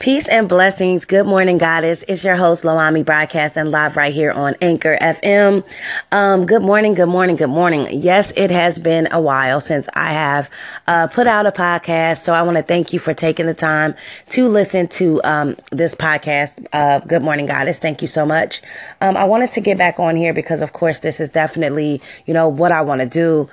Peace and blessings. Good morning, Goddess. It's your host, Loami, broadcasting live right here on Anchor FM. Um, good morning, good morning, good morning. Yes, it has been a while since I have uh, put out a podcast, so I want to thank you for taking the time to listen to um, this podcast. Uh, good morning, Goddess. Thank you so much. Um, I wanted to get back on here because, of course, this is definitely, you know, what I want to do.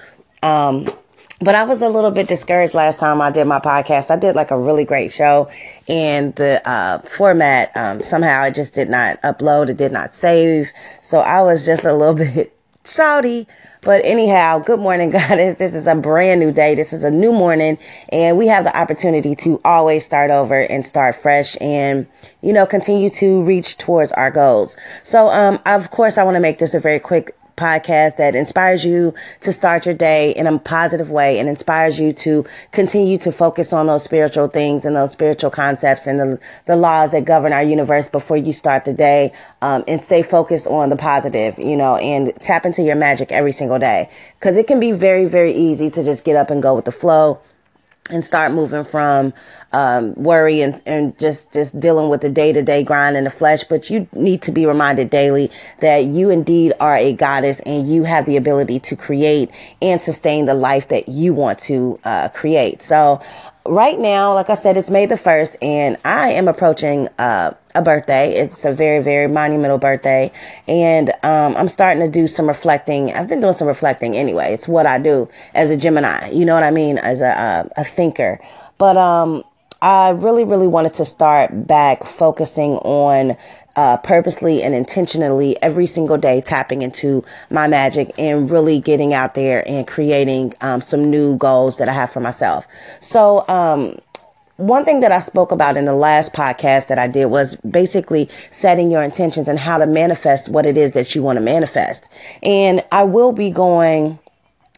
But I was a little bit discouraged last time I did my podcast. I did like a really great show, and the uh, format um, somehow it just did not upload. It did not save. So I was just a little bit shouty. But anyhow, good morning, goddess. This is a brand new day. This is a new morning, and we have the opportunity to always start over and start fresh, and you know continue to reach towards our goals. So, um, of course, I want to make this a very quick podcast that inspires you to start your day in a positive way and inspires you to continue to focus on those spiritual things and those spiritual concepts and the, the laws that govern our universe before you start the day um, and stay focused on the positive, you know, and tap into your magic every single day. Because it can be very, very easy to just get up and go with the flow and start moving from um, worry and, and just just dealing with the day-to-day grind in the flesh. But you need to be reminded daily that you indeed are a goddess and you have the ability to create and sustain the life that you want to uh, create. So right now, like I said, it's May the 1st, and I am approaching uh, a birthday. It's a very, very monumental birthday. And um, I'm starting to do some reflecting. I've been doing some reflecting anyway. It's what I do as a Gemini. You know what I mean? As a, uh, a thinker. But um, I really, really wanted to start back focusing on uh, purposely and intentionally every single day tapping into my magic and really getting out there and creating um, some new goals that I have for myself. So, um, one thing that I spoke about in the last podcast that I did was basically setting your intentions and how to manifest what it is that you want to manifest. And I will be going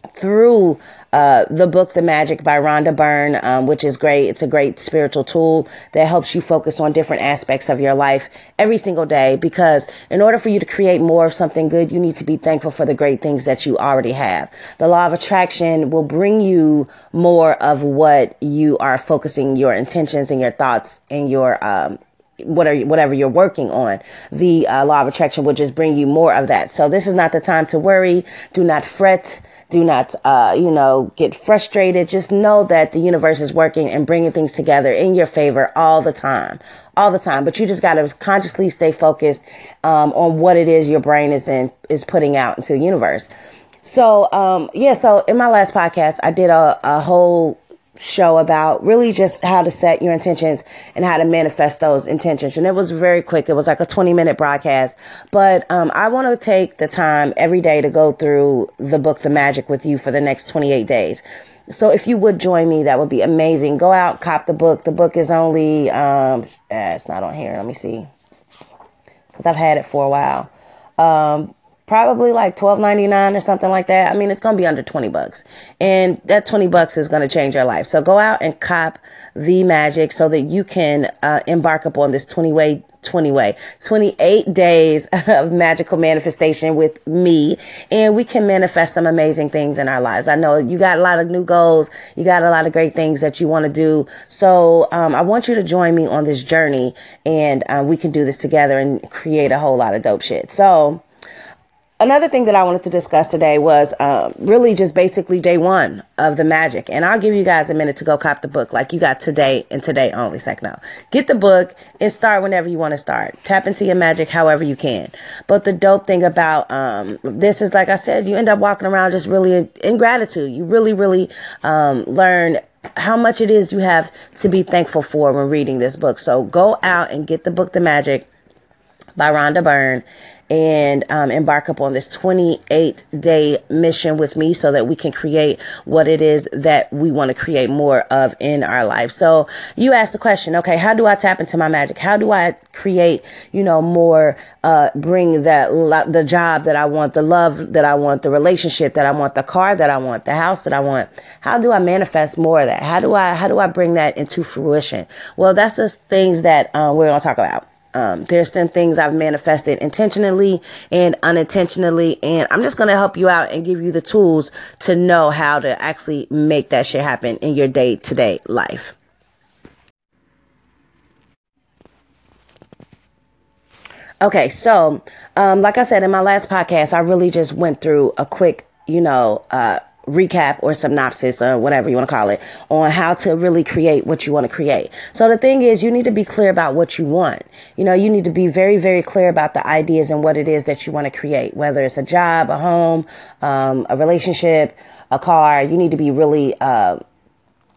through uh, the book The Magic by Rhonda Byrne, um, which is great. It's a great spiritual tool that helps you focus on different aspects of your life every single day. Because in order for you to create more of something good, you need to be thankful for the great things that you already have. The law of attraction will bring you more of what you are focusing your intentions and your thoughts and your um, whatever whatever you're working on the uh, law of attraction will just bring you more of that so this is not the time to worry do not fret do not, uh, you know, get frustrated. Just know that the universe is working and bringing things together in your favor all the time, all the time. But you just got to consciously stay focused um, on what it is your brain is in is putting out into the universe. So, um, yeah. So in my last podcast, I did a, a whole show about really just how to set your intentions and how to manifest those intentions. And it was very quick. It was like a 20 minute broadcast. But um, I want to take the time every day to go through the book, The Magic, with you for the next 28 days. So if you would join me, that would be amazing. Go out, cop the book. The book is only, um, eh, it's not on here. Let me see. Because I've had it for a while. Um, probably like twelve ninety nine or something like that. I mean, it's gonna be under twenty bucks, and that twenty bucks is gonna change your life. So go out and cop the magic so that you can uh, embark upon this twenty way. 20 way 28 days of magical manifestation with me and we can manifest some amazing things in our lives i know you got a lot of new goals you got a lot of great things that you want to do so um, i want you to join me on this journey and um, we can do this together and create a whole lot of dope shit so Another thing that I wanted to discuss today was um, really just basically day one of the magic. And I'll give you guys a minute to go cop the book like you got today and today only. Sec no. Get the book and start whenever you want to start. Tap into your magic however you can. But the dope thing about um, this is, like I said, you end up walking around just really in, in gratitude. You really, really um, learn how much it is you have to be thankful for when reading this book. So go out and get the book, The Magic by Rhonda Byrne and um, embark upon this 28 day mission with me so that we can create what it is that we want to create more of in our life. So you asked the question, okay, how do I tap into my magic? How do I create, you know, more, uh, bring that, the job that I want, the love that I want, the relationship that I want, the car that I want, the house that I want? How do I manifest more of that? How do I, how do I bring that into fruition? Well, that's the things that um, we're going to talk about. Um, there's some things I've manifested intentionally and unintentionally, and I'm just gonna help you out and give you the tools to know how to actually make that shit happen in your day to day life. Okay, so um, like I said in my last podcast, I really just went through a quick, you know, uh, recap or synopsis or whatever you want to call it on how to really create what you want to create. So the thing is, you need to be clear about what you want. You know, you need to be very, very clear about the ideas and what it is that you want to create, whether it's a job, a home, um, a relationship, a car. You need to be really, uh,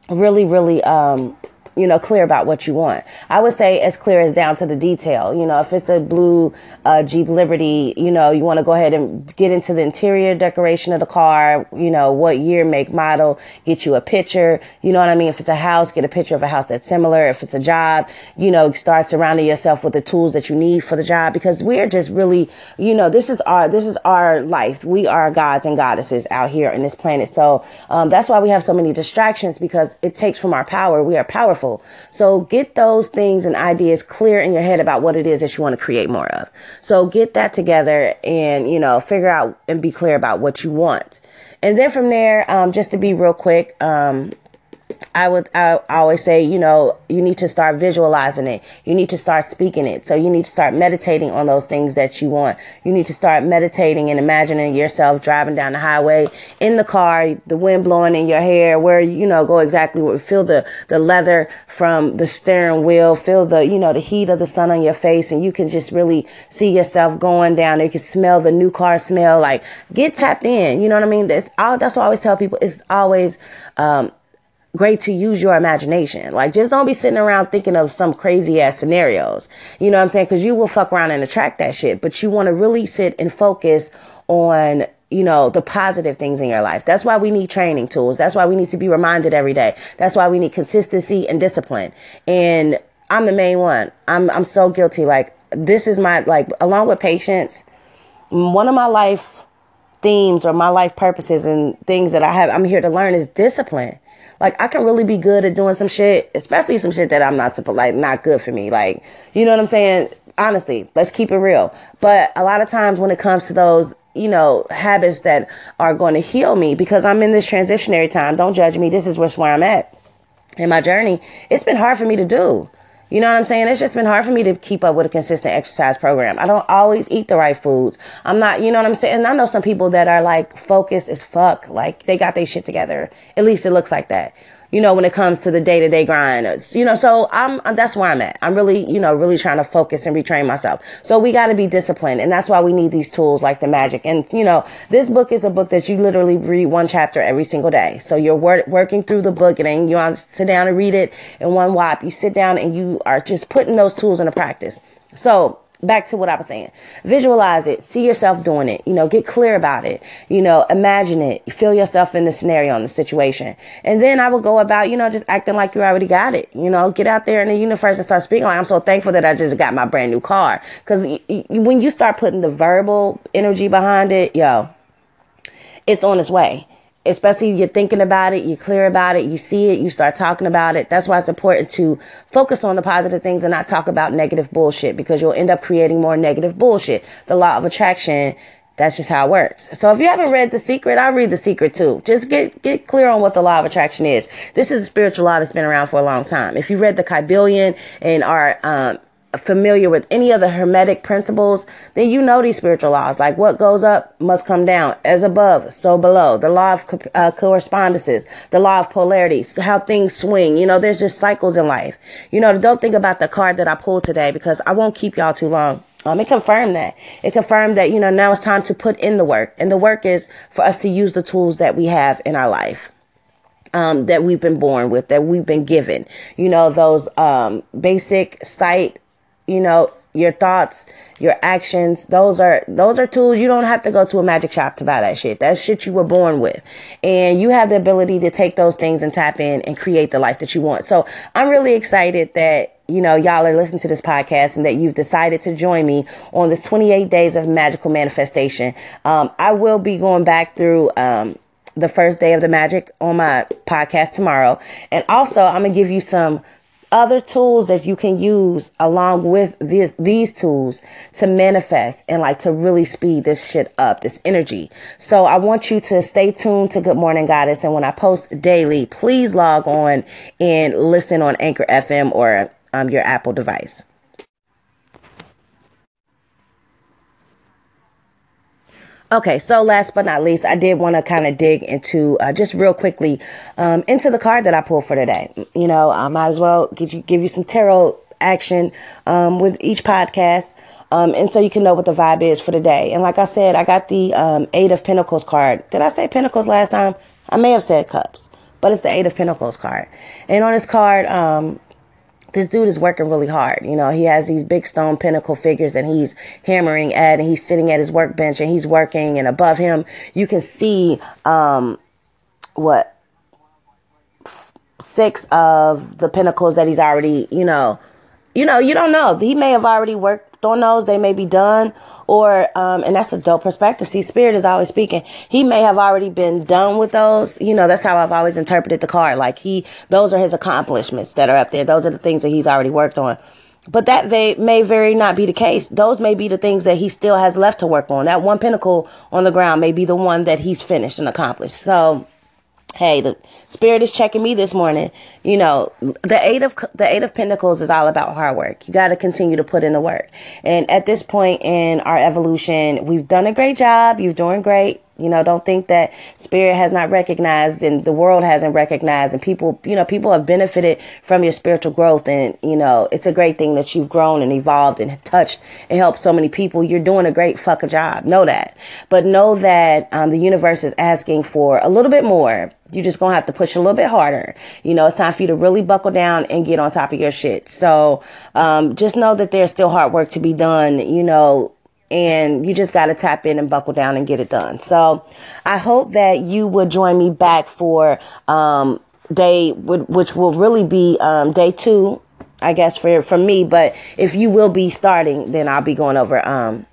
really, really, um, you know, clear about what you want. I would say as clear as down to the detail. You know, if it's a blue uh, Jeep Liberty, you know, you want to go ahead and get into the interior decoration of the car, you know, what year, make, model, get you a picture. You know what I mean? If it's a house, get a picture of a house that's similar. If it's a job, you know, start surrounding yourself with the tools that you need for the job because we are just really, you know, this is our, this is our life. We are gods and goddesses out here in this planet. So, um, that's why we have so many distractions because it takes from our power. We are powerful powerful. So get those things and ideas clear in your head about what it is that you want to create more of. So get that together and, you know, figure out and be clear about what you want. And then from there, um, just to be real quick, um, I would I always say, you know, you need to start visualizing it. You need to start speaking it. So you need to start meditating on those things that you want. You need to start meditating and imagining yourself driving down the highway in the car, the wind blowing in your hair, where you know go exactly where feel the the leather from the steering wheel, feel the you know the heat of the sun on your face, and you can just really see yourself going down. You can smell the new car smell. Like get tapped in. You know what I mean? That's all. That's what I always tell people. It's always um, great to use your imagination. Like, just don't be sitting around thinking of some crazy ass scenarios. You know what I'm saying? Cause you will fuck around and attract that shit. But you want to really sit and focus on, you know, the positive things in your life. That's why we need training tools. That's why we need to be reminded every day. That's why we need consistency and discipline. And I'm the main one. I'm, I'm so guilty. Like, this is my, like, along with patience, one of my life themes or my life purposes and things that I have, I'm here to learn is discipline. Like I can really be good at doing some shit, especially some shit that I'm not supposed like not good for me. Like, you know what I'm saying? Honestly, let's keep it real. But a lot of times when it comes to those you know, habits that are going to heal me because I'm in this transitionary time. Don't judge me. This is where I'm at in my journey. It's been hard for me to do. You know what I'm saying? It's just been hard for me to keep up with a consistent exercise program. I don't always eat the right foods. I'm not, you know what I'm saying? And I know some people that are like focused as fuck. Like they got their shit together. At least it looks like that you know, when it comes to the day to day grind. It's, you know, so I'm, uh, that's where I'm at. I'm really, you know, really trying to focus and retrain myself. So we got to be disciplined. And that's why we need these tools like the magic. And, you know, this book is a book that you literally read one chapter every single day. So you're wor- working through the book and then you want to sit down and read it in one whop. You sit down and you are just putting those tools into practice. So back to what I was saying. Visualize it. See yourself doing it. You know, get clear about it. You know, imagine it. Feel yourself in the scenario, in the situation. And then I would go about, you know, just acting like you already got it. You know, get out there in the universe and start speaking like, I'm so thankful that I just got my brand new car. Cause y- y- when you start putting the verbal energy behind it, yo, it's on its way especially you're thinking about it, you're clear about it, you see it, you start talking about it. That's why it's important to focus on the positive things and not talk about negative bullshit because you'll end up creating more negative bullshit. The law of attraction, that's just how it works. So if you haven't read The Secret, I read The Secret too. Just get get clear on what the law of attraction is. This is a spiritual law that's been around for a long time. If you read the Kybalion and are um, familiar with any of the hermetic principles, then you know these spiritual laws. Like what goes up must come down, as above, so below. The law of uh, correspondences, the law of polarities, how things swing. You know, there's just cycles in life. You know, don't think about the card that I pulled today because I won't keep y'all too long. Um, it confirmed that. It confirmed that, you know, now it's time to put in the work. And the work is for us to use the tools that we have in our life. Um, that we've been born with, that we've been given, you know, those, um, basic sight, you know, your thoughts, your actions, those are those are tools. You don't have to go to a magic shop to buy that shit. That's shit you were born with. And you have the ability to take those things and tap in and create the life that you want. So I'm really excited that you know, y'all are listening to this podcast and that you've decided to join me on this 28 days of magical manifestation. Um, I will be going back through, um, the first day of the magic on my podcast tomorrow. And also I'm going to give you some other tools that you can use along with these tools to manifest and like to really speed this shit up, this energy. So I want you to stay tuned to Good Morning Goddess. And when I post daily, please log on and listen on Anchor FM or um, your Apple device. Okay, so last but not least, I did want to kind of dig into uh, just real quickly um, into the card that I pulled for today. You know, I might as well give you give you some tarot action um, with each podcast. Um, and so you can know what the vibe is for the day. And like I said, I got the um, Eight of Pentacles card. Did I say Pentacles last time? I may have said Cups, but it's the Eight of Pentacles card. And on this card, um, this dude is working really hard. You know, he has these big stone pentacle figures and he's hammering at and he's sitting at his workbench and he's working and above him you can see um what six of the pentacles that he's already, you know, you know, you don't know. He may have already worked on those. They may be done or, um, and that's a dope perspective. See, spirit is always speaking. He may have already been done with those. You know, that's how I've always interpreted the card. Like he, those are his accomplishments that are up there. Those are the things that he's already worked on. But that may, may very not be the case. Those may be the things that he still has left to work on. That one pentacle on the ground may be the one that he's finished and accomplished. So, hey the spirit is checking me this morning. You know the eight of the eight of pentacles is all about hard work. You got to continue to put in the work. And at this point in our evolution we've done a great job. You're doing great you know, don't think that spirit has not recognized and the world hasn't recognized and people, you know, people have benefited from your spiritual growth. And, you know, it's a great thing that you've grown and evolved and touched and helped so many people. You're doing a great fucking job. Know that. But know that um, the universe is asking for a little bit more. You're just to have to push a little bit harder. You know, it's time for you to really buckle down and get on top of your shit. So um, just know that there's still hard work to be done. You know, and you just got to tap in and buckle down and get it done. So I hope that you would join me back for um, day, which will really be um, day two, I guess, for, for me. But if you will be starting, then I'll be going over um,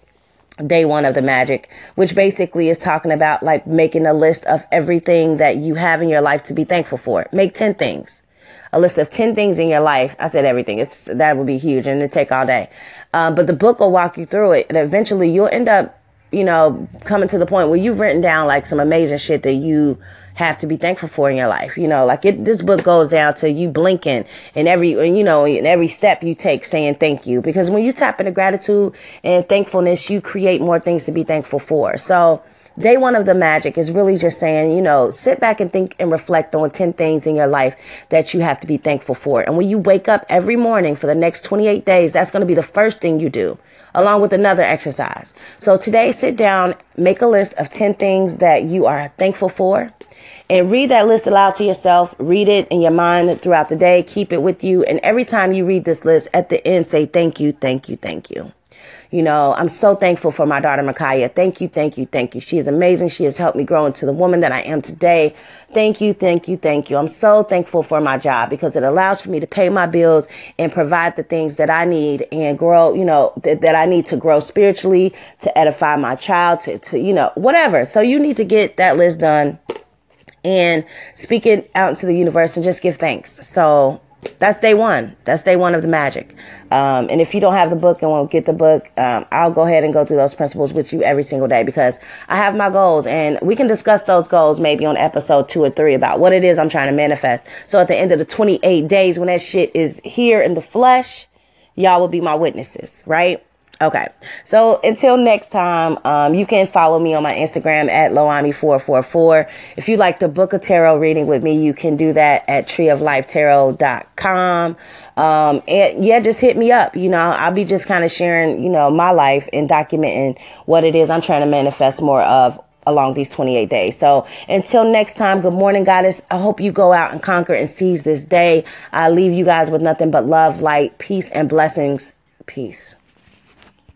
day one of the magic, which basically is talking about like making a list of everything that you have in your life to be thankful for. Make 10 things a list of 10 things in your life. I said everything. It's, that would be huge and it'd take all day. Um, but the book will walk you through it and eventually you'll end up, you know, coming to the point where you've written down like some amazing shit that you have to be thankful for in your life. You know, like it, this book goes down to you blinking and every, you know, in every step you take saying thank you. Because when you tap into gratitude and thankfulness, you create more things to be thankful for. So, Day one of the magic is really just saying, you know, sit back and think and reflect on 10 things in your life that you have to be thankful for. And when you wake up every morning for the next 28 days, that's going to be the first thing you do, along with another exercise. So today, sit down, make a list of 10 things that you are thankful for. And read that list aloud to yourself. Read it in your mind throughout the day. Keep it with you. And every time you read this list, at the end, say thank you, thank you, thank you. You know, I'm so thankful for my daughter, Micaiah. Thank you, thank you, thank you. She is amazing. She has helped me grow into the woman that I am today. Thank you, thank you, thank you. I'm so thankful for my job because it allows for me to pay my bills and provide the things that I need and grow, you know, th- that I need to grow spiritually, to edify my child, to, to, you know, whatever. So you need to get that list done and speak it out into the universe and just give thanks. So that's day one. That's day one of the magic. Um, and if you don't have the book and won't get the book, um, I'll go ahead and go through those principles with you every single day because I have my goals and we can discuss those goals maybe on episode two or three about what it is I'm trying to manifest. So at the end of the 28 days when that shit is here in the flesh, y'all will be my witnesses, right? Okay. So until next time, um, you can follow me on my Instagram at Loami444. If you'd like to book a tarot reading with me, you can do that at treeoflifetarot.com. Um, and yeah, just hit me up. You know, I'll be just kind of sharing, you know, my life and documenting what it is I'm trying to manifest more of along these 28 days. So until next time, good morning, goddess. I hope you go out and conquer and seize this day. I leave you guys with nothing but love, light, peace, and blessings. Peace.